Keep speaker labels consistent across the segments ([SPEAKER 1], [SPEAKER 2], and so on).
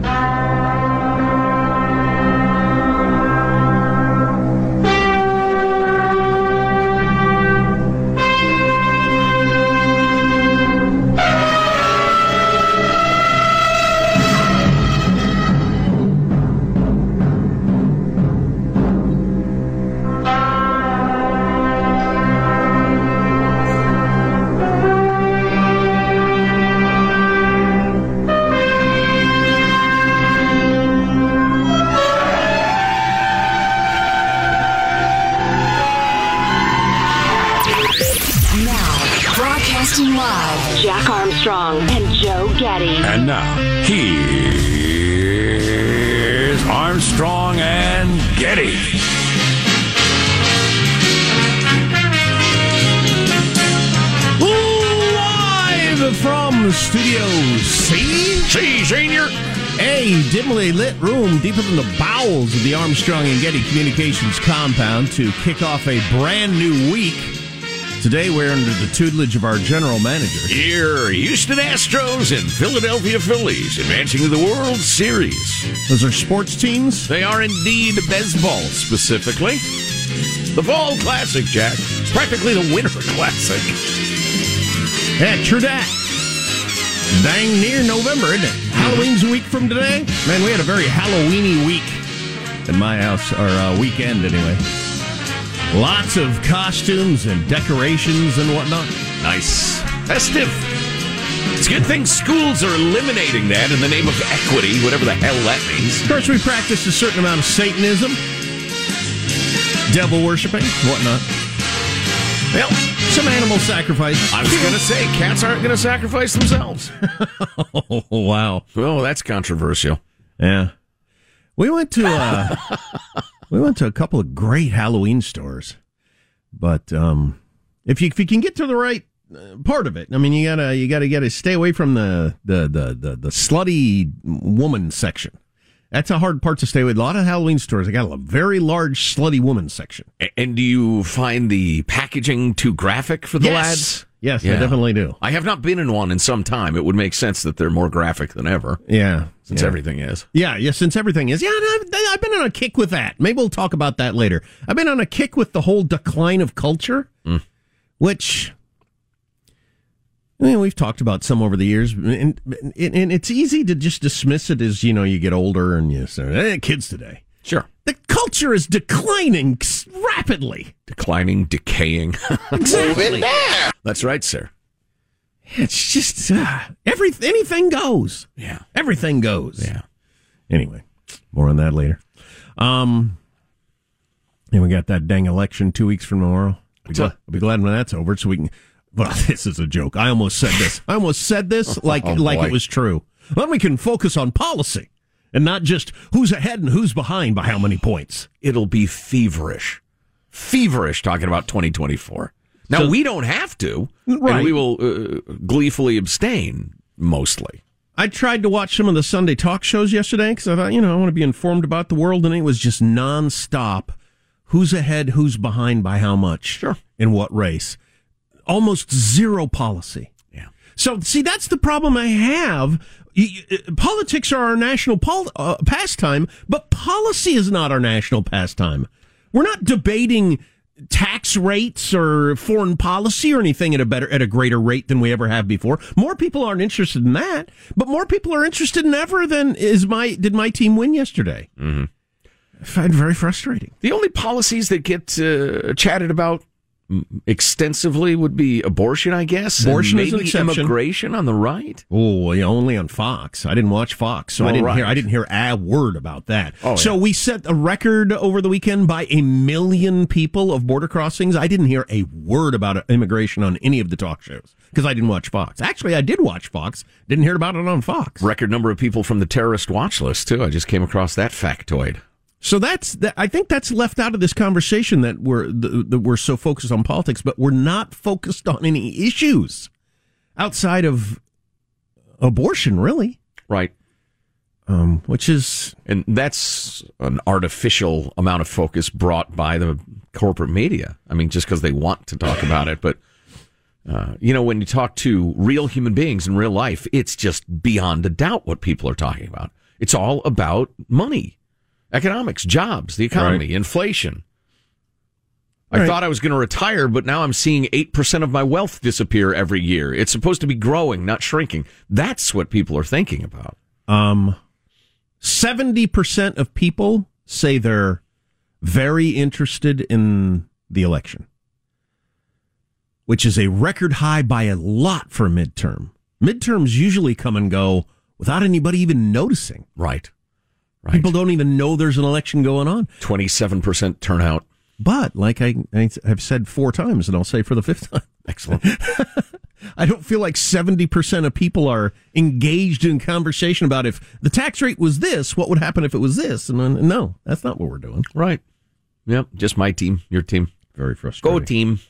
[SPEAKER 1] Now,
[SPEAKER 2] Studio C.
[SPEAKER 3] See, senior.
[SPEAKER 2] A dimly lit room deeper than the bowels of the Armstrong and Getty Communications compound to kick off a brand new week. Today, we're under the tutelage of our general manager.
[SPEAKER 3] Your Houston Astros and Philadelphia Phillies advancing to the World Series.
[SPEAKER 2] Those are sports teams.
[SPEAKER 3] They are indeed baseball, specifically. The Fall Classic, Jack. It's practically the Winter Classic.
[SPEAKER 2] Yeah, true that. Dang near November, isn't it? Halloween's a week from today. Man, we had a very Halloweeny week in my house, or uh, weekend anyway. Lots of costumes and decorations and whatnot.
[SPEAKER 3] Nice. Festive. It's a good thing schools are eliminating that in the name of equity, whatever the hell that means.
[SPEAKER 2] Of course, we practice a certain amount of Satanism, devil worshiping, whatnot.
[SPEAKER 3] Well,
[SPEAKER 2] Some animal sacrifice.
[SPEAKER 3] I was going to say, cats aren't going to sacrifice themselves.
[SPEAKER 2] Oh, wow.
[SPEAKER 3] Oh, that's controversial.
[SPEAKER 2] Yeah. We went to uh we went to a couple of great Halloween stores. But um if you if you can get to the right uh, part of it, I mean you got to you got to get to stay away from the the, the the the slutty woman section. That's a hard part to stay with. A lot of Halloween stores, they got a very large slutty woman section.
[SPEAKER 3] And do you find the packaging too graphic for the
[SPEAKER 2] Yes.
[SPEAKER 3] lads?
[SPEAKER 2] Yes, I definitely do.
[SPEAKER 3] I have not been in one in some time. It would make sense that they're more graphic than ever,
[SPEAKER 2] Yeah,
[SPEAKER 3] since
[SPEAKER 2] yeah.
[SPEAKER 3] everything is.
[SPEAKER 2] Yeah, yeah, since everything is. Yeah, I've, I've been on a kick with that. Maybe we'll talk about that later. I've been on a kick with the whole decline of culture, mm. which. I mean, we've talked about some over the years, and, and, and it's easy to just dismiss it as, you know, you get older and you say, eh, kids today.
[SPEAKER 3] Sure.
[SPEAKER 2] The culture is declining rapidly.
[SPEAKER 3] Declining, decaying.
[SPEAKER 2] Exactly.
[SPEAKER 3] That's right, sir.
[SPEAKER 2] It's just uh, every anything goes.
[SPEAKER 3] Yeah.
[SPEAKER 2] Everything goes.
[SPEAKER 3] Yeah.
[SPEAKER 2] Anyway, more on that later. Um, and we got that dang election two weeks from tomorrow. I'll be, glad, I'll be glad when that's over, so we can. Well, this is a joke. I almost said this. I almost said this like
[SPEAKER 3] Oh,
[SPEAKER 2] like it was true. Then we can focus on policy and not just who's ahead and who's behind by how many points.
[SPEAKER 3] It'll be feverish, feverish talking about 2024. Now
[SPEAKER 2] So-
[SPEAKER 3] we don't have to,
[SPEAKER 2] Right.
[SPEAKER 3] and we will uh, gleefully abstain mostly.
[SPEAKER 2] I tried to watch some of the Sunday talk shows yesterday because I thought, you know, I want to be informed about the world, and it was just nonstop. Who's ahead? Who's behind by how much?
[SPEAKER 3] Sure.
[SPEAKER 2] In what race? Almost zero policy.
[SPEAKER 3] Yeah.
[SPEAKER 2] So, see, that's the problem I have. Y- Politics are our national pol- uh, pastime, but policy is not our national pastime. We're not debating tax rates or foreign policy or anything at a better at a greater rate than we ever have before. More people aren't interested in that, but more people are interested in ever than is my did my team win yesterday. Mm-hmm. I find very frustrating.
[SPEAKER 3] The only policies that get uh, chatted about extensively would be abortion, I guess. and
[SPEAKER 2] Abortion is an
[SPEAKER 3] maybe
[SPEAKER 2] exception.
[SPEAKER 3] immigration on the right.
[SPEAKER 2] Oh, yeah, only on Fox. I didn't watch Fox, so I didn't
[SPEAKER 3] right.
[SPEAKER 2] hear. I didn't hear a word about that.
[SPEAKER 3] Oh,
[SPEAKER 2] so
[SPEAKER 3] yeah.
[SPEAKER 2] we set a record over the weekend by a million people of border crossings. I didn't hear a word about immigration on any of the talk shows because I didn't watch Fox. Actually, I did watch Fox. Didn't hear about it on Fox.
[SPEAKER 3] Record number of people from the terrorist watch list too. I just came across that factoid.
[SPEAKER 2] So that's that, I think that's left out of this conversation that we're that we're so focused on politics, but we're not focused on any issues outside of abortion, really.
[SPEAKER 3] Right.
[SPEAKER 2] Um, which is
[SPEAKER 3] And that's an artificial amount of focus brought by the corporate media. I mean, just because they want to talk about it. But, uh, you know, when you talk to real human beings in real life, it's just beyond a doubt what people are talking about. It's all about money, economics, jobs, the economy,
[SPEAKER 2] Right.
[SPEAKER 3] inflation. I
[SPEAKER 2] Right.
[SPEAKER 3] thought I was going to retire, but now I'm seeing 8% of my wealth disappear every year. It's supposed to be growing, not shrinking. That's what people are thinking about.
[SPEAKER 2] Um, 70% of people say they're very interested in the election, which is a record high by a lot for a midterm. Midterms usually come and go without anybody even noticing.
[SPEAKER 3] Right. Right.
[SPEAKER 2] People don't even know there's an election going on.
[SPEAKER 3] 27% turnout.
[SPEAKER 2] But like I, I have said four times, and I'll say for the fifth time,
[SPEAKER 3] Excellent.
[SPEAKER 2] I don't feel like 70% of people are engaged in conversation about if the tax rate was this, what would happen if it was this? And then, no, that's not what we're doing.
[SPEAKER 3] right. Yep. Just my team, your team.
[SPEAKER 2] Very frustrating.
[SPEAKER 3] Go team.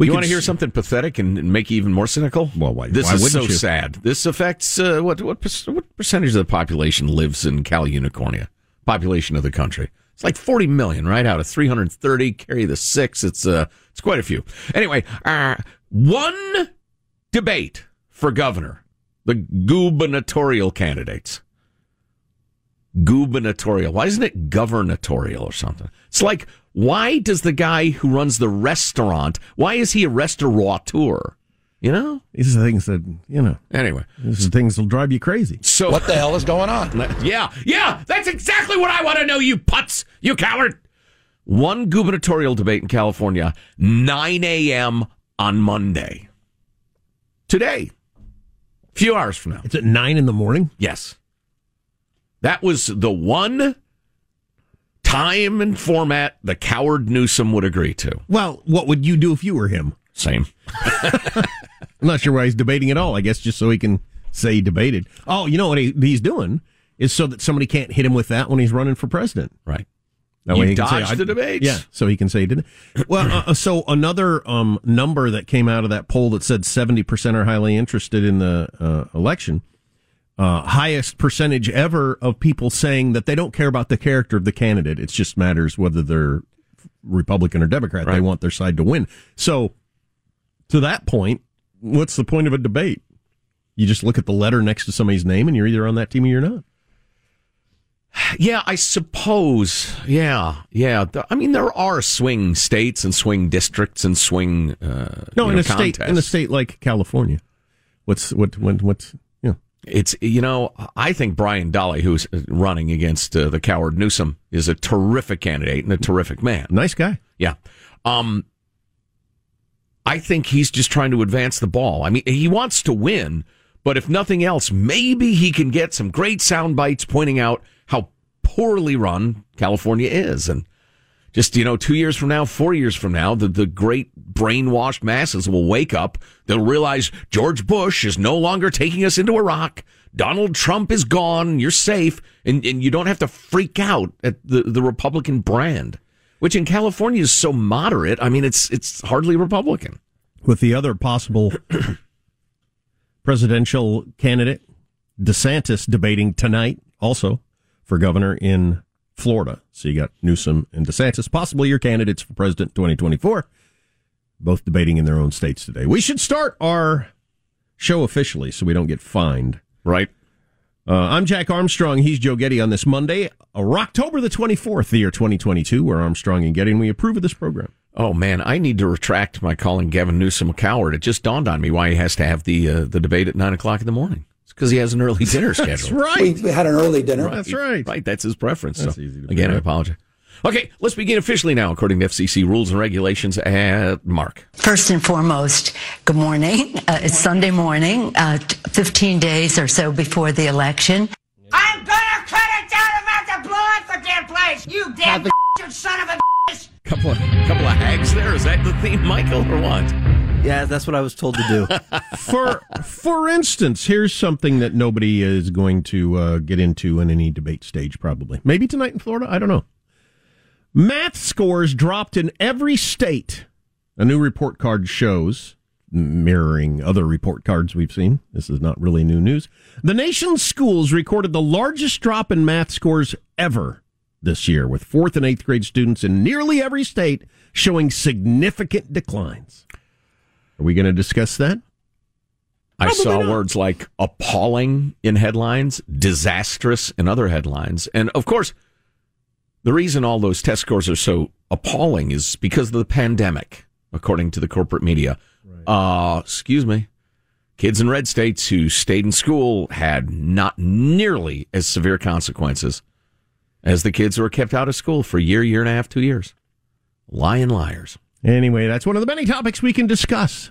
[SPEAKER 2] We
[SPEAKER 3] you want to hear something pathetic and, make you even more cynical?
[SPEAKER 2] Well, why-
[SPEAKER 3] this
[SPEAKER 2] why
[SPEAKER 3] is so
[SPEAKER 2] you?
[SPEAKER 3] sad. This affects uh, what what what percentage of the population lives in Cal Unicornia? Population of the country. It's like 40 million, right? Out of 330, carry the six. It's uh, it's quite a few. Anyway, uh, one debate for governor, the gubernatorial candidates. Gubernatorial. Why isn't it governatorial or something? It's like, why does the guy who runs the restaurant, why is he a restaurateur? You know?
[SPEAKER 2] These are things that, you know,
[SPEAKER 3] Anyway.
[SPEAKER 2] these are things that'll drive you crazy.
[SPEAKER 3] So
[SPEAKER 4] What the hell is going on?
[SPEAKER 3] Yeah, yeah, that's exactly what I want to know, you putz, you coward. One gubernatorial debate in California, 9 a.m. on Monday. Today. A few hours from now.
[SPEAKER 2] It's at nine in the morning.
[SPEAKER 3] Yes. That was the one time and format the coward Newsom would agree to.
[SPEAKER 2] Well, what would you do if you were him?
[SPEAKER 3] Same.
[SPEAKER 2] I'm not sure why he's debating at all. I guess just so he can say he debated. Oh, you know what he, he's doing is so that somebody can't hit him with that when he's running for president.
[SPEAKER 3] Right.
[SPEAKER 2] That
[SPEAKER 3] You
[SPEAKER 2] he can
[SPEAKER 3] dodged
[SPEAKER 2] I-
[SPEAKER 3] the debates.
[SPEAKER 2] Yeah, so he can say he didn't. Well, uh, so another um, number that came out of that poll that said 70% are highly interested in the uh, election, uh, highest percentage ever of people saying that they don't care about the character of the candidate. It just matters whether they're Republican or Democrat. They want their side to win. So, to that point, what's the point of a debate? You just look at the letter next to somebody's name and you're either on that team or you're not.
[SPEAKER 3] Yeah, I suppose. Yeah, yeah. I mean, there are swing states and swing districts and swing. Uh,
[SPEAKER 2] No, in
[SPEAKER 3] know,
[SPEAKER 2] a state in a state like California, what's what when what's
[SPEAKER 3] It's you know, I think Brian Dahle, who's running against uh, the coward Newsom, is a terrific candidate and a terrific man.
[SPEAKER 2] nice guy.
[SPEAKER 3] Yeah. Um, I think he's just trying to advance the ball. I mean, he wants to win, But if nothing else, maybe he can get some great sound bites pointing out how poorly run California is. And just, you know, two years from now, four years from now, the, the great brainwashed masses will wake up. They'll realize George Bush is no longer taking us into Iraq. Donald Trump is gone. You're safe. And, and you don't have to freak out at the, the Republican brand, which in California is so moderate. I mean, it's, it's hardly Republican.
[SPEAKER 2] With the other possible presidential candidate, DeSantis, debating tonight also for governor in Florida. So you got Newsom and DeSantis, possibly your candidates for president 2024, both debating in their own states today. We should start our show officially so we don't get fined.
[SPEAKER 3] Right.
[SPEAKER 2] Uh, I'm Jack Armstrong. He's Joe Getty on this Monday, October the 24th, the year 2022. We're Armstrong and Getty, and we approve of this program.
[SPEAKER 3] Oh man, I need to retract my calling Gavin Newsom a coward. It just dawned on me why he has to have the uh, the debate at nine o'clock in the morning. It's because he has an early dinner schedule.
[SPEAKER 2] That's right.
[SPEAKER 4] We had an early dinner. Right.
[SPEAKER 2] That's right.
[SPEAKER 3] Right, that's his preference.
[SPEAKER 2] That's
[SPEAKER 3] so,
[SPEAKER 2] easy to
[SPEAKER 3] again, I apologize. Okay, let's begin officially now, according to FCC rules and regulations. At Mark,
[SPEAKER 5] First and foremost, good morning. Uh, it's Sunday morning, uh, 15 days or so before the election.
[SPEAKER 6] I'm gonna cut it down about to blow up the damn place! You damn bastard son of a
[SPEAKER 3] couple of couple of hags there. Is that the theme, Michael, or what?
[SPEAKER 7] Yeah, that's what I was told to do.
[SPEAKER 2] for for instance, here's something that nobody is going to uh, get into in any debate stage. Probably, maybe tonight in Florida. I don't know. Math scores dropped in every state. A new report card shows, mirroring other report cards we've seen. This is not really new news. The nation's schools recorded the largest drop in math scores ever this year, with fourth and eighth grade students in nearly every state showing significant declines. Are we going to discuss that?
[SPEAKER 3] I saw
[SPEAKER 2] not.
[SPEAKER 3] words like appalling in headlines, disastrous in other headlines. And of course, the reason all those test scores are so appalling is because of the pandemic, according to the corporate media. Uh, excuse me. Kids in red states who stayed in school had not nearly as severe consequences as the kids who were kept out of school for a year, year and a half, two years. Lying liars.
[SPEAKER 2] Anyway, that's one of the many topics we can discuss.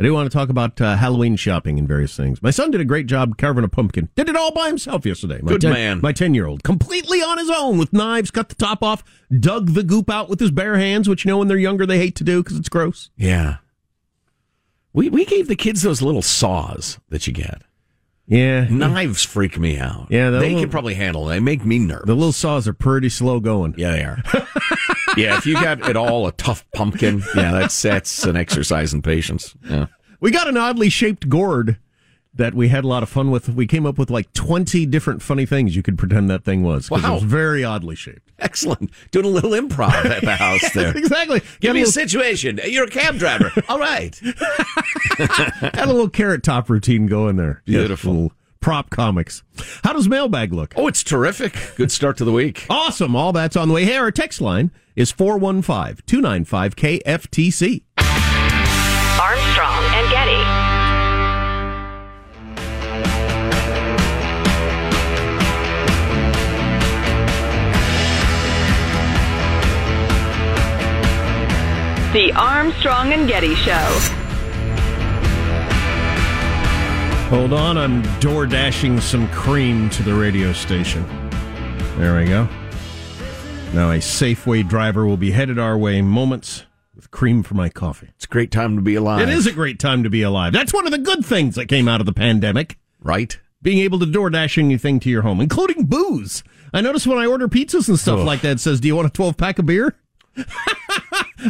[SPEAKER 2] I do want to talk about uh, Halloween shopping and various things. My son did a great job carving a pumpkin. Did it all by himself yesterday. My
[SPEAKER 3] Good man.
[SPEAKER 2] My 10 year old. Completely on his own with knives, cut the top off, dug the goop out with his bare hands, which, you know, when they're younger, they hate to do because it's gross.
[SPEAKER 3] Yeah. We, we gave the kids those little saws that you get.
[SPEAKER 2] Yeah.
[SPEAKER 3] Knives freak me out.
[SPEAKER 2] Yeah, the
[SPEAKER 3] they
[SPEAKER 2] little-
[SPEAKER 3] can probably handle it. They make me nervous.
[SPEAKER 2] The little saws are pretty slow going.
[SPEAKER 3] yeah, they are. yeah, if you got at all a tough pumpkin, yeah, that's that's an exercise in patience. Yeah.
[SPEAKER 2] We got an oddly shaped gourd that we had a lot of fun with. We came up with like 20 different funny things you could pretend that thing was.
[SPEAKER 3] Wow.
[SPEAKER 2] It was very oddly shaped.
[SPEAKER 3] Excellent. Doing a little improv at the house there.
[SPEAKER 2] exactly.
[SPEAKER 3] Give
[SPEAKER 2] Got
[SPEAKER 3] me
[SPEAKER 2] a little-
[SPEAKER 3] situation. You're a cab driver. All right.
[SPEAKER 2] Had a little carrot top routine going there.
[SPEAKER 3] Beautiful.
[SPEAKER 2] Prop comics. How does mailbag look?
[SPEAKER 3] Oh, it's terrific. Good start to the week.
[SPEAKER 2] Awesome. All that's on the way. Hey, our text line is 415 295 KFTC.
[SPEAKER 1] Armstrong and Getty. The Armstrong and Getty Show.
[SPEAKER 2] Hold on. I'm door dashing some cream to the radio station. There we go. Now, a Safeway driver will be headed our way moments with cream for my coffee.
[SPEAKER 3] It's a great time to be alive.
[SPEAKER 2] It is a great time to be alive. That's one of the good things that came out of the pandemic.
[SPEAKER 3] right.
[SPEAKER 2] being able to door dash anything to your home, including booze. I notice when I order pizzas and stuff
[SPEAKER 3] Ugh.
[SPEAKER 2] like that, it says, "Do you want a twelve pack of beer?"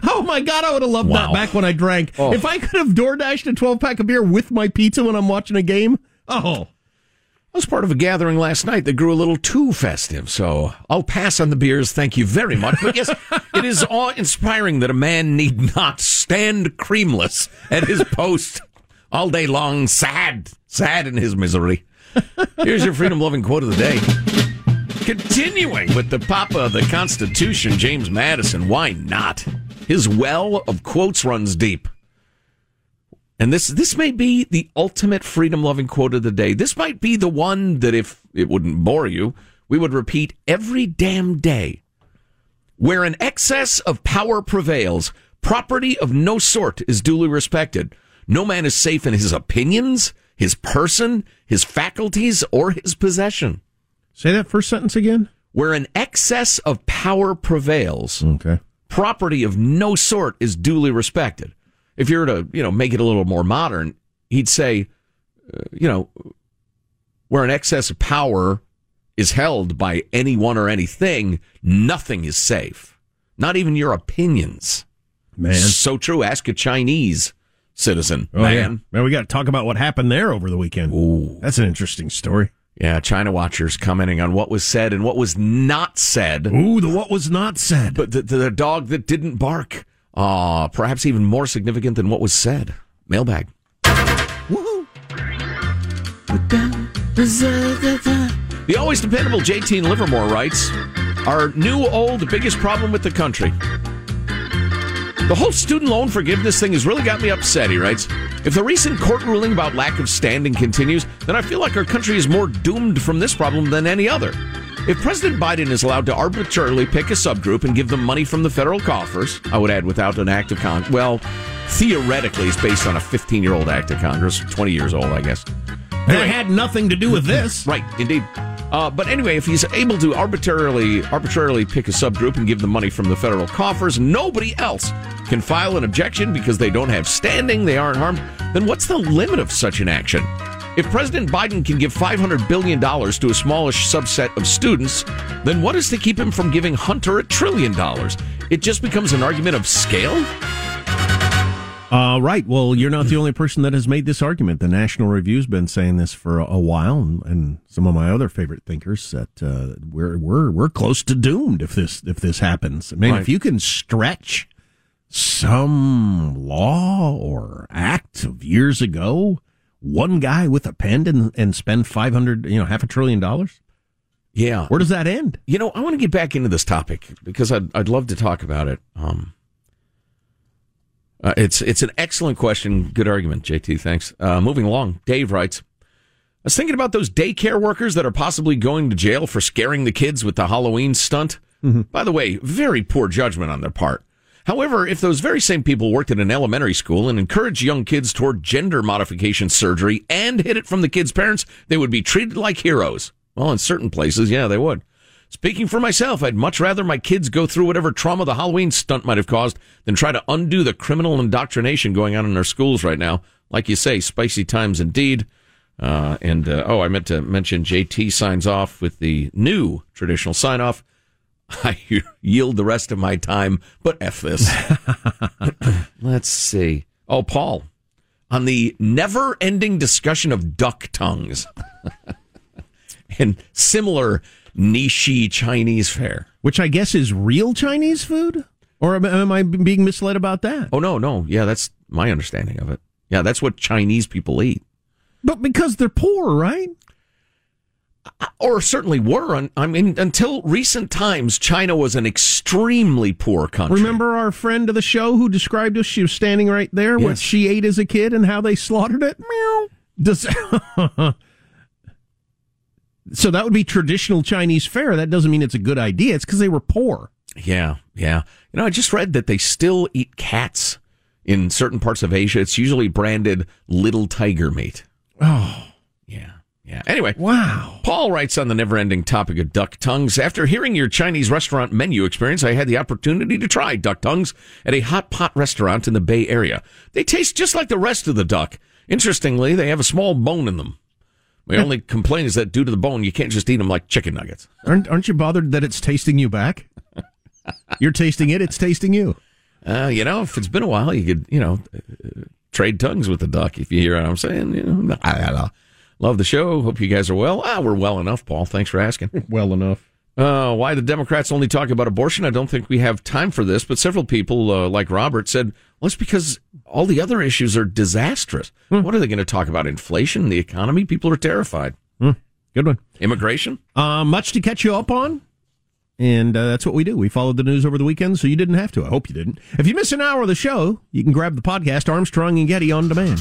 [SPEAKER 2] oh my god, I would have loved
[SPEAKER 3] Wow.
[SPEAKER 2] that back when I drank.
[SPEAKER 3] Oh.
[SPEAKER 2] If I could have door dashed a twelve pack of beer with my pizza when I'm watching a game, oh,
[SPEAKER 3] I was part of a gathering last night that grew a little too festive, so I'll pass on the beers. Thank you very much. But yes, it is awe inspiring that a man need not stand creamless at his post all day long, sad, sad in his misery. Here's your freedom loving quote of the day. Continuing with the Papa of the Constitution, James Madison, why not? His well of quotes runs deep. And this this may be the ultimate freedom loving quote of the day. This might be the one that if it wouldn't bore you, we would repeat every damn day. Where an excess of power prevails, property of no sort is duly respected. No man is safe in his opinions, his person, his faculties, or his possession.
[SPEAKER 2] Say that first sentence again.
[SPEAKER 3] Where an excess of power prevails,
[SPEAKER 2] Okay.
[SPEAKER 3] Property of no sort is duly respected. If you were to, you know, make it a little more modern, he'd say, uh, you know, where an excess of power is held by anyone or anything, nothing is safe. Not even your opinions.
[SPEAKER 2] Man.
[SPEAKER 3] So true. Ask a Chinese citizen,
[SPEAKER 2] Oh,
[SPEAKER 3] man.
[SPEAKER 2] yeah. Man, we got to talk about what happened there over the weekend.
[SPEAKER 3] Ooh.
[SPEAKER 2] That's an interesting story.
[SPEAKER 3] Yeah, China watchers commenting on what was said and what was not said.
[SPEAKER 2] Ooh, the what was not said.
[SPEAKER 3] But the, the dog that didn't bark, ah, perhaps even more significant than what was said. Mailbag.
[SPEAKER 2] Woohoo.
[SPEAKER 3] The always dependable JT Livermore writes, Our new old biggest problem with the country. The whole student loan forgiveness thing has really got me upset, he writes. If the recent court ruling about lack of standing continues, then I feel like our country is more doomed from this problem than any other. If President Biden is allowed to arbitrarily pick a subgroup and give them money from the federal coffers, I would add without an act of Congress, well, theoretically, it's based on a 15 year old act of Congress, 20 years old, I guess.
[SPEAKER 2] They had nothing to do with this.
[SPEAKER 3] Right, indeed. Uh, but anyway, if he's able to arbitrarily arbitrarily pick a subgroup and give them money from the federal coffers, nobody else can file an objection because they don't have standing, they aren't harmed, then what's the limit of such an action? If President Biden can give $500 billion to a smallish subset of students, then what is to keep him from giving Hunter a trillion dollars? It just becomes an argument of scale?
[SPEAKER 2] Uh, right. Well, you're not the only person that has made this argument. The National Review's been saying this for a, while, and, and some of my other favorite thinkers that uh, we're we're we're close to doomed if this if this happens. I mean,
[SPEAKER 3] Right.
[SPEAKER 2] if you can stretch some law or act of years ago, one guy with a pen and, and spend five hundred, you know, half a trillion dollars.
[SPEAKER 3] Yeah.
[SPEAKER 2] Where does that end?
[SPEAKER 3] You know, I want to get back into this topic because I'd, I'd love to talk about it. Um, uh, it's it's an excellent question. Good argument, JT. Thanks. Uh, moving along, Dave writes. I was thinking about those daycare workers that are possibly going to jail for scaring the kids with the Halloween stunt. By the way, very poor judgment on their part. However, if those very same people worked at an elementary school and encouraged young kids toward gender modification surgery and hid it from the kids' parents, they would be treated like heroes. Well, in certain places, yeah, they would. Speaking for myself, I'd much rather my kids go through whatever trauma the Halloween stunt might have caused than try to undo the criminal indoctrination going on in our schools right now. Like you say, spicy times indeed. Uh, and uh, oh, I meant to mention JT signs off with the new traditional sign off. I yield the rest of my time, but F this. Let's see. Oh, Paul, on the never ending discussion of duck tongues and similar niche Chinese fare.
[SPEAKER 2] Which I guess is real Chinese food, or am, am I being misled about that?
[SPEAKER 3] Oh, no, no. Yeah, that's my understanding of it. Yeah, that's what Chinese people eat.
[SPEAKER 2] But because they're poor, right?
[SPEAKER 3] Or certainly were. I mean, until recent times, China was an extremely poor country.
[SPEAKER 2] Remember our friend of the show who described us? She was standing right there. What she ate as a kid and how they slaughtered it. Meow. Does so that would be traditional Chinese fare. That doesn't mean it's a good idea. It's because they were poor.
[SPEAKER 3] Yeah, yeah. You know, I just read that they still eat cats in certain parts of Asia. It's usually branded little tiger meat.
[SPEAKER 2] Oh,
[SPEAKER 3] Yeah, yeah. Anyway,
[SPEAKER 2] wow.
[SPEAKER 3] Paul writes on the never ending topic of duck tongues. After hearing your Chinese restaurant menu experience, I had the opportunity to try duck tongues at a hot pot restaurant in the Bay Area. They taste just like the rest of the duck. Interestingly, they have a small bone in them. My only complaint is that due to the bone, you can't just eat them like chicken nuggets.
[SPEAKER 2] Aren't, aren't you bothered that it's tasting you back? You're tasting it. It's tasting you.
[SPEAKER 3] Uh, you know, if it's been a while, you could, you know, uh, trade tongues with the duck, if you hear what I'm saying. You know, I, I, I love the show. Hope you guys are well. Ah, we're well enough, Paul. Thanks for asking.
[SPEAKER 2] Well enough.
[SPEAKER 3] Uh, why the Democrats only talk about abortion? I don't think we have time for this, but several people, uh, like Robert, said, well, it's because all the other issues are disastrous. What are they going to talk about? Inflation, the economy? People are terrified.
[SPEAKER 2] Good one.
[SPEAKER 3] Immigration?
[SPEAKER 2] Uh, much to catch you up on. And uh, that's what we do. We followed the news over the weekend, so you didn't have to. I hope you didn't. If you miss an hour of the show, you can grab the podcast Armstrong and Getty on demand.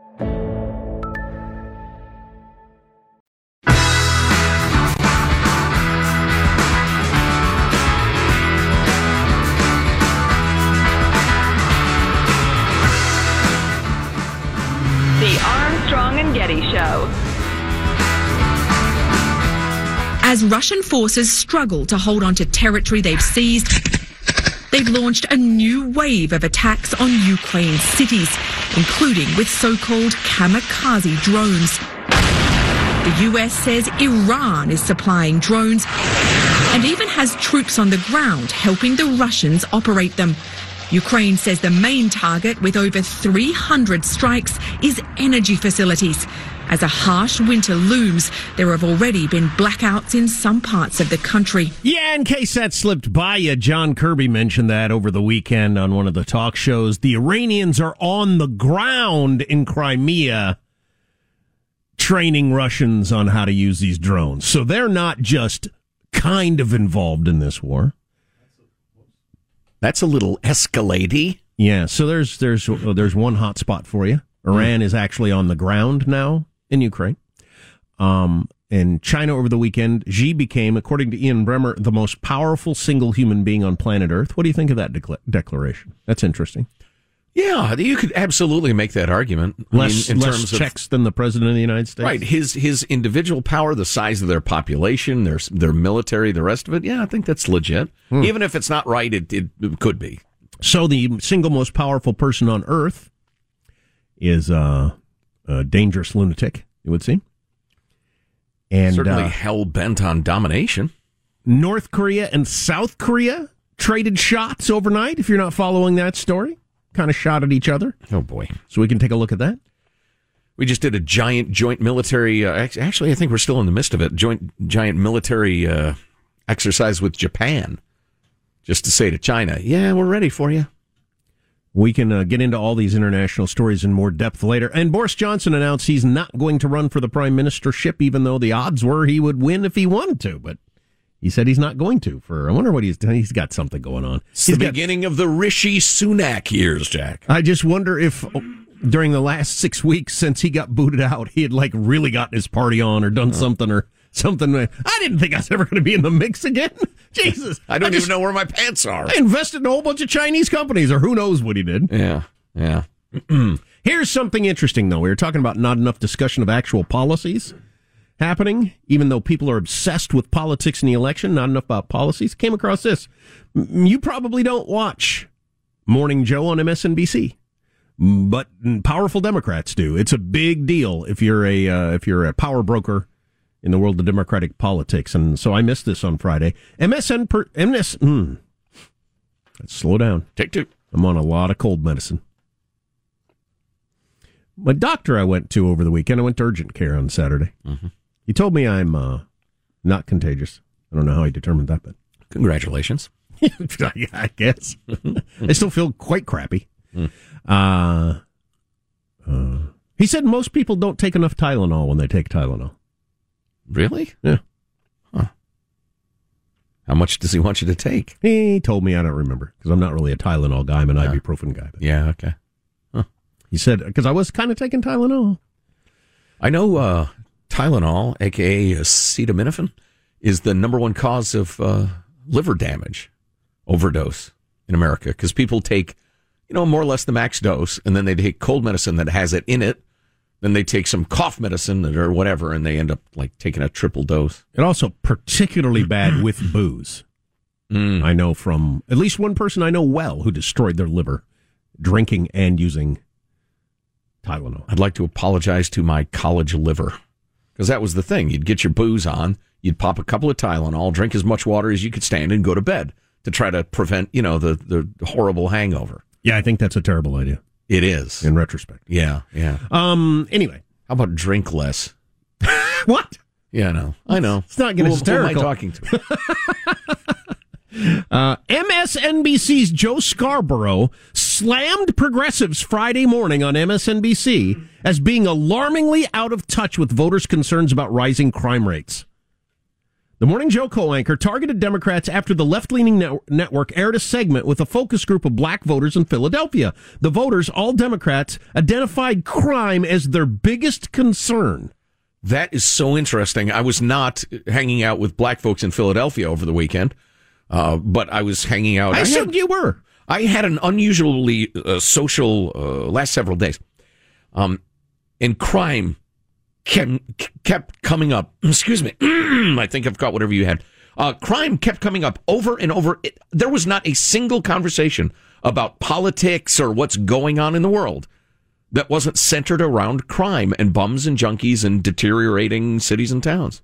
[SPEAKER 8] As Russian forces struggle to hold on to territory they've seized, they've launched a new wave of attacks on Ukraine's cities, including with so-called kamikaze drones. The US says Iran is supplying drones and even has troops on the ground helping the Russians operate them. Ukraine says the main target with over 300 strikes is energy facilities. As a harsh winter looms, there have already been blackouts in some parts of the country.
[SPEAKER 2] Yeah, in case that slipped by you, John Kirby mentioned that over the weekend on one of the talk shows. The Iranians are on the ground in Crimea training Russians on how to use these drones. So they're not just kind of involved in this war.
[SPEAKER 3] That's a little escalady.
[SPEAKER 2] Yeah, so there's there's uh, there's one hot spot for you. Iran is actually on the ground now in Ukraine. Um, and China over the weekend, Xi became, according to Ian Bremmer, the most powerful single human being on planet Earth. What do you think of that decla- declaration? That's interesting.
[SPEAKER 3] Yeah, you could absolutely make that argument. I
[SPEAKER 2] Less,
[SPEAKER 3] mean, in
[SPEAKER 2] less
[SPEAKER 3] terms of
[SPEAKER 2] checks than the president of the United States.
[SPEAKER 3] right his his individual power, the size of their population, their their military, the rest of it. Yeah, I think that's legit.
[SPEAKER 2] Hmm.
[SPEAKER 3] Even if it's not right, it, it, it could be.
[SPEAKER 2] So the single most powerful person on Earth is uh, a dangerous lunatic. It would seem. And
[SPEAKER 3] Certainly
[SPEAKER 2] uh,
[SPEAKER 3] hell bent on domination.
[SPEAKER 2] North Korea and South Korea traded shots overnight. If you're not following that story, kind of shot at each other.
[SPEAKER 3] Oh boy!
[SPEAKER 2] So we can take a look at that.
[SPEAKER 3] We just did a giant joint military. Uh, actually, I think we're still in the midst of it. Joint giant military uh, exercise with Japan, just to say to China, "Yeah, we're ready for you."
[SPEAKER 2] We can uh, get into all these international stories in more depth later. And Boris Johnson announced he's not going to run for the prime ministership, even though the odds were he would win if he wanted to. But he said he's not going to. For I wonder what he's done. He's got something going on.
[SPEAKER 3] It's
[SPEAKER 2] He's
[SPEAKER 3] the
[SPEAKER 2] got-
[SPEAKER 3] beginning of the Rishi Sunak years, Jack.
[SPEAKER 2] I just wonder if oh, during the last six weeks since he got booted out, he had like really gotten his party on or done something or something. I didn't think I was ever going to be in the mix again. Jesus,
[SPEAKER 3] I don't
[SPEAKER 2] just-
[SPEAKER 3] even know where my pants are.
[SPEAKER 2] I invested in a whole bunch of Chinese companies, or who knows what he did.
[SPEAKER 3] Yeah, yeah.
[SPEAKER 2] Here's something interesting, though. We were talking about not enough discussion of actual policies happening, even though people are obsessed with politics in the election, not enough about policies. Came across this. You probably don't watch Morning Joe on MSNBC, but powerful Democrats do. It's a big deal if you're a uh, if you're a power broker in the world of Democratic politics. And so I missed this on Friday. MSN per, MS. Mm, let's slow down.
[SPEAKER 3] Take two.
[SPEAKER 2] I'm on a lot of cold medicine. My doctor I went to over the weekend, I went to urgent care on Saturday.
[SPEAKER 3] Mm-hmm.
[SPEAKER 2] He told me I'm uh, not contagious. I don't know how he determined that, but
[SPEAKER 3] Congratulations.
[SPEAKER 2] I guess. I still feel quite crappy.
[SPEAKER 3] Hmm.
[SPEAKER 2] Uh, uh, he said most people don't take enough Tylenol when they take Tylenol.
[SPEAKER 3] Really?
[SPEAKER 2] Yeah. Huh.
[SPEAKER 3] How much does he want you to take?
[SPEAKER 2] He told me I don't remember because I'm not really a Tylenol guy. I'm an ibuprofen guy. But
[SPEAKER 3] Yeah, okay.
[SPEAKER 2] he said because I was kind of taking Tylenol.
[SPEAKER 3] I know uh, Tylenol, aka acetaminophen, is the number one cause of uh, liver damage, overdose in America because people take, you know, more or less the max dose, and then they take cold medicine that has it in it. Then they take some cough medicine or whatever, and they end up like taking a triple dose.
[SPEAKER 2] And also particularly bad with booze.
[SPEAKER 3] Mm.
[SPEAKER 2] I know from at least one person I know well who destroyed their liver drinking and using Tylenol.
[SPEAKER 3] I'd like to apologize to my college liver because that was the thing. You'd get your booze on, you'd pop a couple of Tylenol, drink as much water as you could stand, and go to bed to try to prevent, you know, the the horrible hangover.
[SPEAKER 2] Yeah, I think that's a terrible idea
[SPEAKER 3] It is.
[SPEAKER 2] in retrospect.
[SPEAKER 3] Yeah, yeah.
[SPEAKER 2] Um. Anyway,
[SPEAKER 3] How about drink less?
[SPEAKER 2] what?
[SPEAKER 3] Yeah, no, I know.
[SPEAKER 2] Let's not get
[SPEAKER 3] Who- Who am I talking to?
[SPEAKER 2] Uh, MSNBC's Joe Scarborough slammed progressives Friday morning on MSNBC as being alarmingly out of touch with voters' concerns about rising crime rates. The Morning Joe co-anchor targeted Democrats after the left-leaning net- network aired a segment with a focus group of black voters in Philadelphia. The voters, all Democrats, identified crime as their biggest concern.
[SPEAKER 3] That is so interesting. I was not hanging out with black folks in Philadelphia over the weekend, uh, but I was hanging out.
[SPEAKER 2] I
[SPEAKER 3] had-
[SPEAKER 2] assumed you were.
[SPEAKER 3] I had an unusually uh, social uh, last several days, um, and crime kept, coming up. Excuse me, I think I've got whatever you had. Uh, crime kept coming up over and over. It, there was not a single conversation about politics or what's going on in the world that wasn't centered around crime and bums and junkies and deteriorating cities and towns.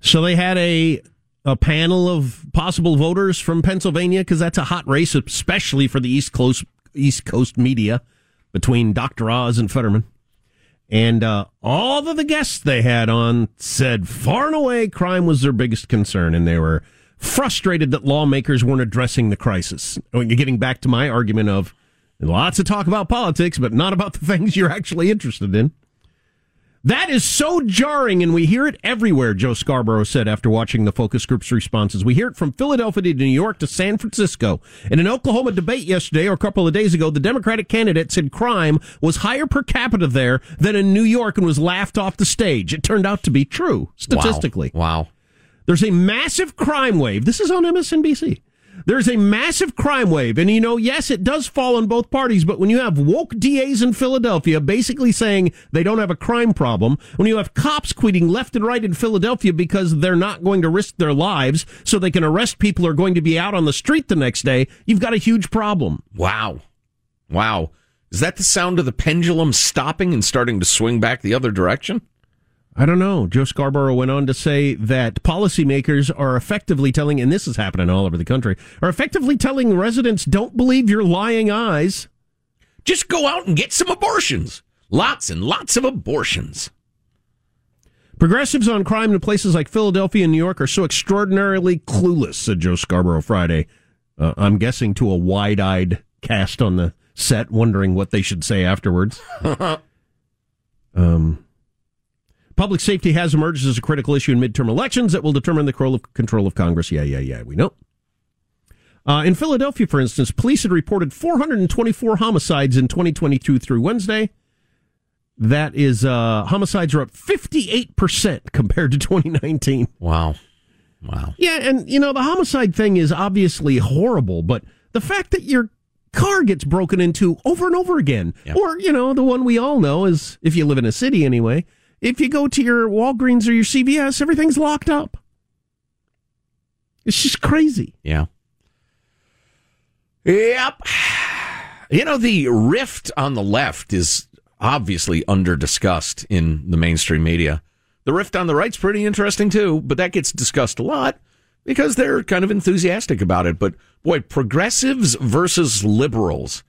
[SPEAKER 2] So they had a a panel of possible voters from Pennsylvania because that's a hot race, especially for the East Coast East Coast media between Dr. Oz and Fetterman. And uh, all of the guests they had on said far and away crime was their biggest concern, and they were frustrated that lawmakers weren't addressing the crisis. Getting back to my argument of lots of talk about politics, but not about the things you're actually interested in. That is so jarring, and we hear it everywhere, Joe Scarborough said after watching the focus group's responses. We hear it from Philadelphia to New York to San Francisco. In an Oklahoma debate yesterday or a couple of days ago, the Democratic candidate said crime was higher per capita there than in New York and was laughed off the stage. It turned out to be true, statistically.
[SPEAKER 3] Wow.
[SPEAKER 2] There's a massive crime wave. This is on MSNBC. There's a massive crime wave. And, you know, yes, it does fall on both parties, but when you have woke DAs in Philadelphia basically saying they don't have a crime problem, when you have cops tweeting left and right in Philadelphia because they're not going to risk their lives so they can arrest people who are going to be out on the street the next day, you've got a huge problem.
[SPEAKER 3] Wow. Wow. Is that the sound of the pendulum stopping and starting to swing back the other direction?
[SPEAKER 2] I don't know. Joe Scarborough went on to say that policymakers are effectively telling, and this is happening all over the country, are effectively telling residents don't believe your lying eyes.
[SPEAKER 3] Just go out and get some abortions. Lots and lots of abortions.
[SPEAKER 2] Progressives on crime in places like Philadelphia and New York are so extraordinarily clueless, said Joe Scarborough Friday. Uh, I'm guessing to a wide eyed cast on the set, wondering what they should say afterwards. um, public safety has emerged as a critical issue in midterm elections that will determine the control of, Congress. Yeah, yeah, yeah, we know. Uh, in Philadelphia, for instance, police had reported 424 homicides in 2022 through Wednesday. That is, uh, homicides are up 58% compared to 2019.
[SPEAKER 3] Wow. Wow.
[SPEAKER 2] Yeah, and, you know, the homicide thing is obviously horrible, but the fact that you're car gets broken into over and over again.
[SPEAKER 3] Yep.
[SPEAKER 2] Or, you know, the one we all know is if you live in a city anyway, if you go to your Walgreens or your CVS, everything's locked up. It's just crazy.
[SPEAKER 3] Yeah. Yep. You know, the rift on the left is obviously under discussed in the mainstream media. The rift on the right's pretty interesting too, but that gets discussed a lot because they're kind of enthusiastic about it. But boy, progressives versus liberals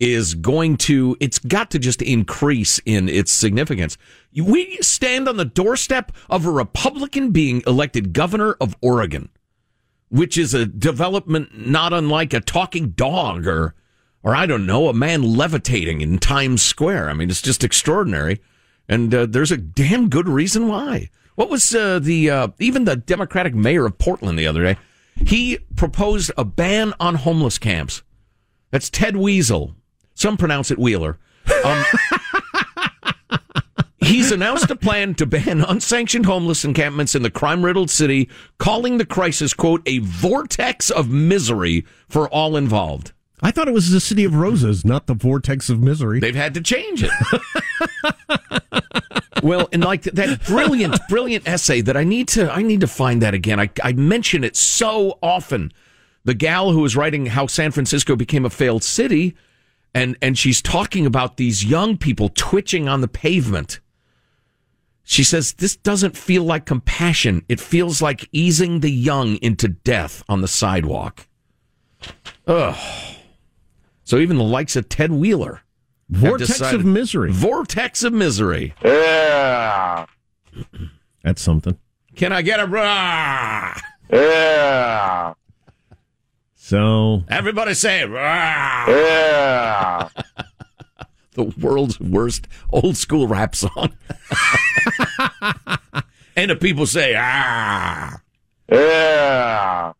[SPEAKER 3] is going to, it's got to just increase in its significance. We stand on the doorstep of a Republican being elected governor of Oregon which is a development not unlike a talking dog or or I don't know, a man levitating in Times Square. I mean, it's just extraordinary, and uh, there's a damn good reason why. What was uh, the uh, even the Democratic mayor of Portland the other day? He proposed a ban on homeless camps. That's Ted Weasel. Some pronounce it Wheeler. Um, He's announced a plan to ban unsanctioned homeless encampments in the crime riddled city, calling the crisis, quote, a vortex of misery for all involved.
[SPEAKER 2] I thought it was the city of roses, not the vortex of misery.
[SPEAKER 3] They've had to change it. well, and like that brilliant, brilliant essay that I need to, I need to find that again. I, I mention it so often. The gal who was writing how San Francisco became a failed city, and and she's talking about these young people twitching on the pavement. She says this doesn't feel like compassion. It feels like easing the young into death on the sidewalk. Ugh. So even the likes of Ted Wheeler.
[SPEAKER 2] Vortex
[SPEAKER 3] decided-
[SPEAKER 2] of misery.
[SPEAKER 3] Vortex of misery.
[SPEAKER 2] Yeah. That's something.
[SPEAKER 3] Can I get a rah?
[SPEAKER 2] Yeah. So
[SPEAKER 3] Everybody say rah.
[SPEAKER 2] Yeah.
[SPEAKER 3] the world's worst old school rap song. and the people say ah.
[SPEAKER 2] Yeah.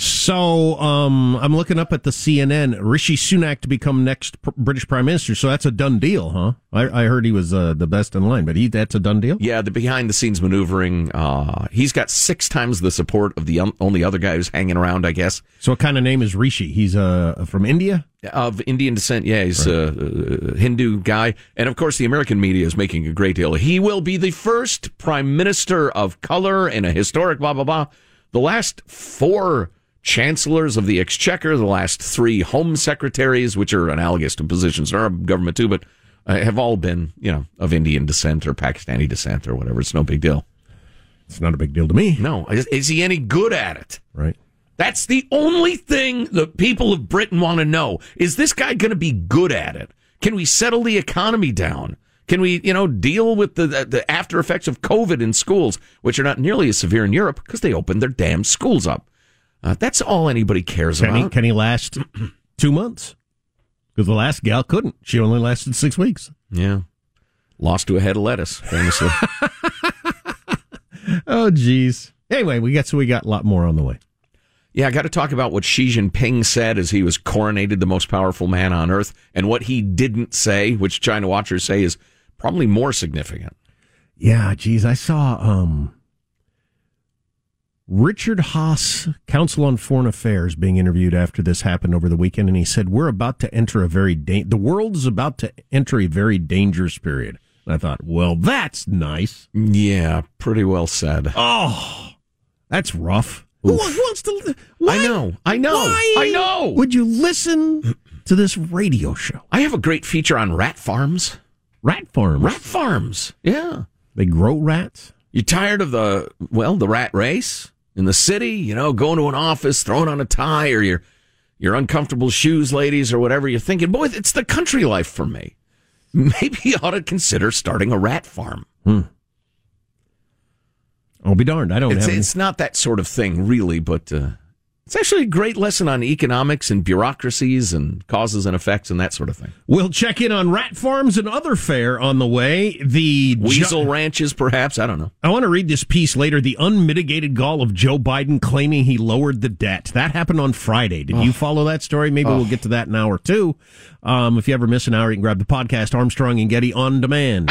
[SPEAKER 2] So, um, I'm looking up at the CNN. Rishi Sunak to become next pr- British Prime Minister. So that's a done deal, huh? I, I heard he was uh, the best in line, but he that's a done deal.
[SPEAKER 3] Yeah, the behind the scenes maneuvering. Uh, he's got six times the support of the um, only other guy who's hanging around, I guess.
[SPEAKER 2] So, what kind of name is Rishi? He's uh, from India.
[SPEAKER 3] Of Indian descent, yeah, he's a uh, Hindu guy. And of course, the American media is making a great deal. He will be the first prime minister of color in a historic blah, blah, blah. The last four chancellors of the exchequer, the last three home secretaries, which are analogous to positions in our government too, but uh, have all been, you know, of Indian descent or Pakistani descent or whatever. It's no big deal.
[SPEAKER 2] It's not a big deal to me.
[SPEAKER 3] No. Is, is he any good at it?
[SPEAKER 2] Right.
[SPEAKER 3] That's the only thing the people of Britain want to know. Is this guy going to be good at it? Can we settle the economy down? Can we, you know, deal with the, the, the after effects of COVID in schools, which are not nearly as severe in Europe because they opened their damn schools up? Uh, that's all anybody cares about.
[SPEAKER 2] can he last two months? Because the last gal couldn't. She only lasted six weeks.
[SPEAKER 3] Yeah. Lost to a head of lettuce, famously.
[SPEAKER 2] Oh, geez. Anyway, we got so we got a lot more on the way.
[SPEAKER 3] Yeah, I got to talk about what Xi Jinping said as he was coronated the most powerful man on earth, and what he didn't say, which China watchers say is probably more significant.
[SPEAKER 2] Yeah, geez, I saw um, Richard Haass, Council on Foreign Affairs, being interviewed after this happened over the weekend, and he said, "We're about to enter a very da- the world is about to enter a very dangerous period." And I thought, well, that's nice.
[SPEAKER 3] Yeah, pretty well said.
[SPEAKER 2] Oh, that's rough. Who wa- wants to? Why,
[SPEAKER 3] I know, I know,
[SPEAKER 2] why
[SPEAKER 3] I know.
[SPEAKER 2] Would you listen to this radio show?
[SPEAKER 3] I have a great feature on rat farms.
[SPEAKER 2] Rat farms.
[SPEAKER 3] Rat farms. Yeah.
[SPEAKER 2] They grow rats.
[SPEAKER 3] You tired of the well, the rat race in the city? You know, going to an office, throwing on a tie, or your your uncomfortable shoes, ladies, or whatever. You're thinking, boy, it's the country life for me. Maybe you ought to consider starting a rat farm.
[SPEAKER 2] Hmm. I'll be darned. I don't
[SPEAKER 3] It's,
[SPEAKER 2] have. any-
[SPEAKER 3] not that sort of thing, really, but uh, it's actually a great lesson on economics and bureaucracies and causes and effects and that sort of thing.
[SPEAKER 2] We'll check in on rat farms and other fare on the way. The
[SPEAKER 3] Weasel
[SPEAKER 2] Jo-
[SPEAKER 3] ranches, perhaps. I don't know.
[SPEAKER 2] I want to read this piece later. The unmitigated gall of Joe Biden claiming he lowered the debt. That happened on Friday. Did you follow that story? Maybe we'll get to that in an hour two. Um, if you ever miss an hour, you can grab the podcast Armstrong and Getty on demand.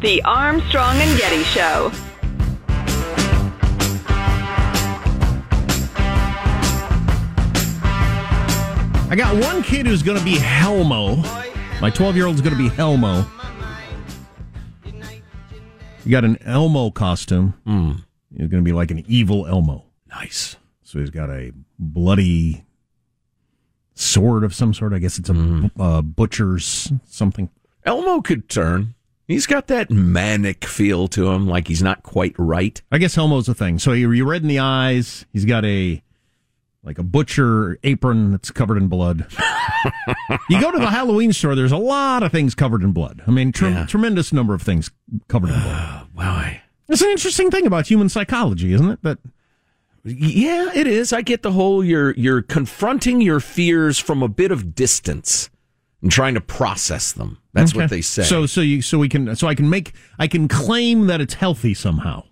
[SPEAKER 1] The Armstrong and Getty Show.
[SPEAKER 2] I got one kid who's going to be Helmo. My 12 year old's going to be Helmo. You got an Elmo costume.
[SPEAKER 3] Mm.
[SPEAKER 2] You're going to be like an evil Elmo.
[SPEAKER 3] Nice.
[SPEAKER 2] So he's got a bloody sword of some sort. I guess it's a
[SPEAKER 3] Mm.
[SPEAKER 2] uh, butcher's something.
[SPEAKER 3] Elmo could turn. He's got that manic feel to him, like he's not quite right.
[SPEAKER 2] I guess Elmo's a thing. So you're red in the eyes. He's got a like a butcher apron that's covered in blood. you go to the Halloween store. There's a lot of things covered in blood. I mean, tre- tremendous number of things covered in blood.
[SPEAKER 3] wow,
[SPEAKER 2] it's an interesting thing about human psychology, isn't it? That
[SPEAKER 3] Yeah, it is. I get the whole you're you're confronting your fears from a bit of distance and trying to process them. That's
[SPEAKER 2] Okay.
[SPEAKER 3] what they say.
[SPEAKER 2] So so you so we can so I can make I can claim that it's healthy somehow.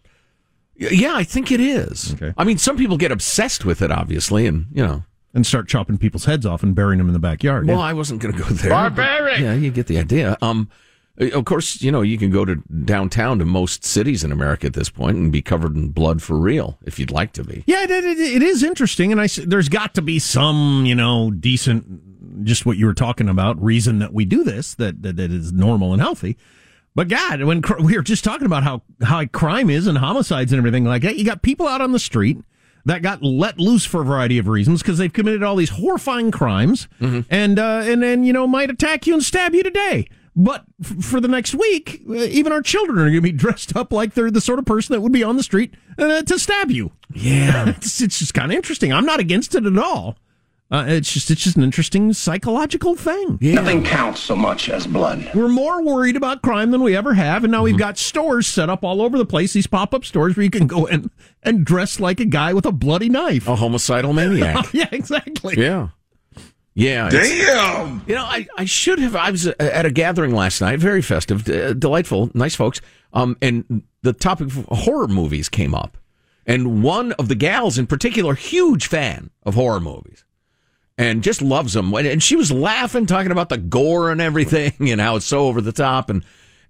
[SPEAKER 3] Yeah, I think it is.
[SPEAKER 2] Okay.
[SPEAKER 3] I mean, some people get obsessed with it, obviously, and you know.
[SPEAKER 2] And start chopping people's heads off and burying them in the backyard.
[SPEAKER 3] Well,
[SPEAKER 2] yeah.
[SPEAKER 3] I wasn't going to go there.
[SPEAKER 2] Barbaric!
[SPEAKER 3] Yeah, you get the idea. Um, of course, you know you can go to downtown to most cities in America at this point and be covered in blood for real if you'd like to be.
[SPEAKER 2] Yeah, it, it, it is interesting, and I there's got to be some you know decent, just what you were talking about, reason that we do this that that, that is normal and healthy. But God, when cr- we were just talking about how high crime is and homicides and everything like that, you got people out on the street that got let loose for a variety of reasons because they've committed all these horrifying crimes, and uh, and then you know might attack you and stab you today. But f- for the next week, uh, even our children are going to be dressed up like they're the sort of person that would be on the street uh, to stab you.
[SPEAKER 3] Yeah,
[SPEAKER 2] it's, it's just kind of interesting. I'm not against it at all. Uh, it's just it's just an interesting psychological thing.
[SPEAKER 9] Nothing counts so much as blood.
[SPEAKER 2] We're more worried about crime than we ever have, and now we've got stores set up all over the place. These pop up stores where you can go in and dress like a guy with a bloody knife.
[SPEAKER 3] A homicidal maniac.
[SPEAKER 2] yeah, exactly.
[SPEAKER 3] Yeah. Yeah.
[SPEAKER 9] Damn!
[SPEAKER 3] You know, I, I should have. I was at a gathering last night, very festive, uh, delightful, nice folks. Um, and the topic of horror movies came up, and one of the gals in particular, huge fan of horror movies, and just loves them. And she was laughing, talking about the gore and everything, and how it's so over the top. And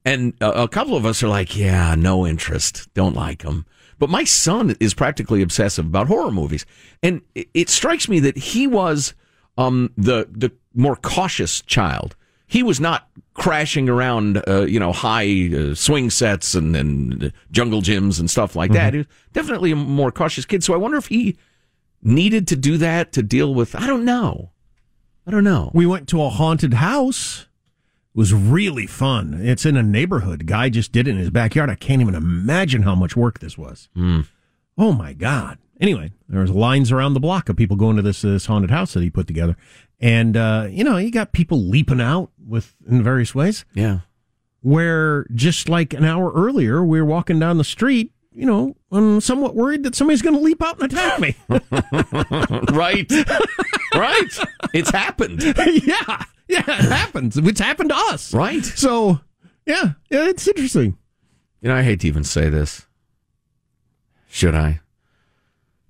[SPEAKER 3] and a, couple of us are like, yeah, no interest, don't like them. But my son is practically obsessive about horror movies, and it, strikes me that he was um, the the more cautious child. He was not crashing around, uh, you know, high uh, swing sets and, and jungle gyms and stuff like that. He was definitely a more cautious kid. So I wonder if he needed to do that to deal with. I don't know. I don't know.
[SPEAKER 2] We went to a haunted house. It was really fun. It's in a neighborhood. Guy just did it in his backyard. I can't even imagine how much work this was. Oh my god. Anyway, there was lines around the block of people going to this this haunted house that he put together, and uh, you know, you got people leaping out with in various ways.
[SPEAKER 3] Yeah.
[SPEAKER 2] Where just like an hour earlier, we were walking down the street. You know, I'm somewhat worried that somebody's going to leap out and attack me.
[SPEAKER 3] right. right. It's happened.
[SPEAKER 2] yeah. Yeah, it happens. It's happened to us.
[SPEAKER 3] Right.
[SPEAKER 2] So, yeah, yeah, it's interesting.
[SPEAKER 3] You know, I hate to even say this. Should I?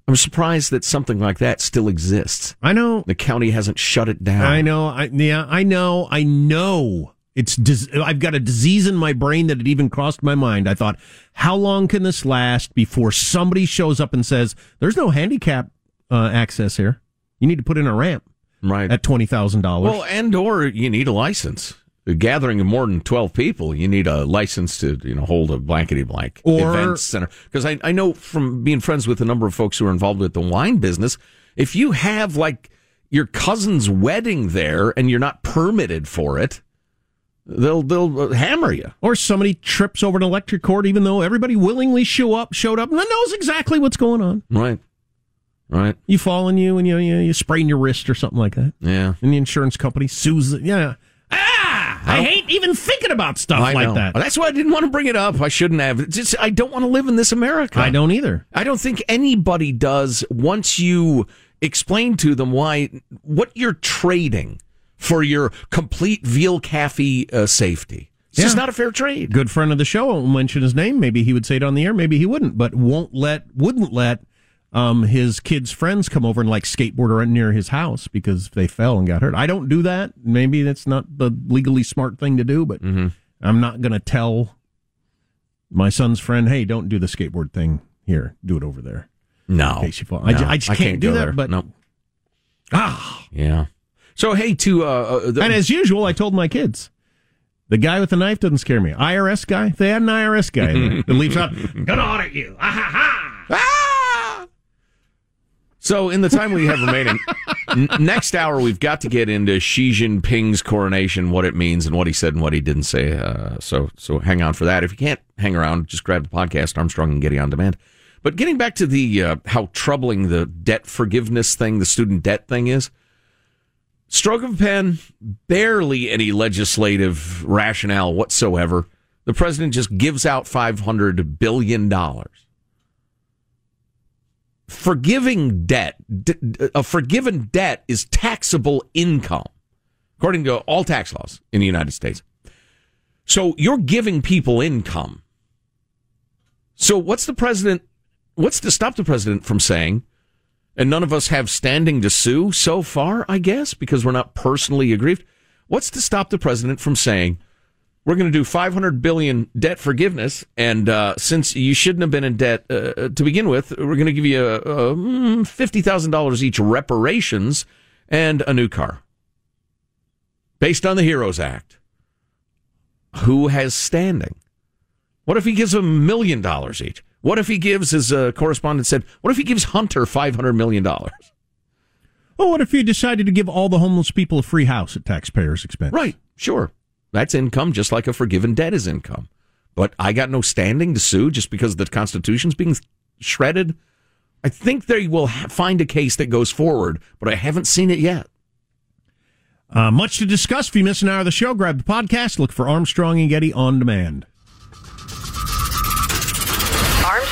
[SPEAKER 3] I'm surprised that something like that still exists.
[SPEAKER 2] I know.
[SPEAKER 3] The county hasn't shut it down.
[SPEAKER 2] I know. I yeah. I know. I know. It's. I've got a disease in my brain that it even crossed my mind. I thought, how long can this last before somebody shows up and says, "There's no handicap uh, access here. You need to put in a ramp."
[SPEAKER 3] Right.
[SPEAKER 2] At twenty thousand dollars.
[SPEAKER 3] Well, and or you need a license. A gathering of more than twelve people, you need a license to you know hold a blankety blank
[SPEAKER 2] Or-
[SPEAKER 3] event center. Because I, I know from being friends with a number of folks who are involved with the wine business, if you have like your cousin's wedding there and you're not permitted for it, they'll they'll hammer you.
[SPEAKER 2] Or somebody trips over an electric cord, even though everybody willingly show up, showed up, and knows exactly what's going on.
[SPEAKER 3] Right. Right.
[SPEAKER 2] You fall and you and you you, you sprain your wrist or something like that.
[SPEAKER 3] Yeah.
[SPEAKER 2] And the insurance company sues. it. Yeah. Ah, I, hate even thinking about stuff
[SPEAKER 3] I
[SPEAKER 2] like
[SPEAKER 3] know.
[SPEAKER 2] that.
[SPEAKER 3] That's why I didn't want to bring it up. I shouldn't have. It's just, I don't want to live in this America.
[SPEAKER 2] I don't either.
[SPEAKER 3] I don't think anybody does once you explain to them why what you're trading for your complete veal caffey uh, safety. It's just not a fair trade.
[SPEAKER 2] Good friend of the show. I won't mention his name. Maybe he would say it on the air. Maybe he wouldn't. But won't let wouldn't let um, his kids' friends come over and like skateboard around near his house because they fell and got hurt. I don't do that. Maybe that's not the legally smart thing to do. But
[SPEAKER 3] Mm-hmm.
[SPEAKER 2] I'm not going to tell my son's friend, "Hey, don't do the skateboard thing here. Do it over there."
[SPEAKER 3] No,
[SPEAKER 2] in case you fall. I,
[SPEAKER 3] No,
[SPEAKER 2] I just
[SPEAKER 3] I
[SPEAKER 2] can't,
[SPEAKER 3] can't
[SPEAKER 2] do that.
[SPEAKER 3] there.
[SPEAKER 2] But
[SPEAKER 3] No.
[SPEAKER 2] ah,
[SPEAKER 3] Yeah. So hey, to uh, uh, the,
[SPEAKER 2] and as usual, I told my kids. The guy with the knife doesn't scare me. IRS guy, they had an IRS guy in there that leaps out, gonna audit you. Ah, ha, ha.
[SPEAKER 3] So, in the time we have remaining, n- next hour we've got to get into Xi Jinping's coronation, what it means, and what he said and what he didn't say. Uh, so, so hang on for that. If you can't hang around, just grab the podcast Armstrong and Getty on demand. But getting back to the uh, how troubling the debt forgiveness thing, the student debt thing is. Stroke of a pen, barely any legislative rationale whatsoever. The president just gives out five hundred billion dollars forgiving debt, a forgiven debt is taxable income, according to all tax laws in the United States. So you're giving people income. So what's the president? What's to stop the president from saying? And none of us have standing to sue so far, I guess, because we're not personally aggrieved. What's to stop the president from saying? We're going to do 500 billion debt forgiveness, and uh, since you shouldn't have been in debt uh, to begin with, we're going to give you uh, uh, thousand dollars each reparations and a new car, based on the Heroes Act. Who has standing? What if he gives a million dollars each? What if he gives, as a correspondent said, what if he gives Hunter five hundred million dollars?
[SPEAKER 2] Well, what if you decided to give all the homeless people a free house at taxpayers' expense?
[SPEAKER 3] Right, sure. That's income, just like a forgiven debt is income. But I got no standing to sue just because the Constitution's being shredded. I think they will ha- find a case that goes forward, but I haven't seen it yet.
[SPEAKER 2] Uh, much to discuss. If you miss an hour of the show, grab the podcast. Look for Armstrong and Getty on demand.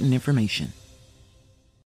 [SPEAKER 10] important information.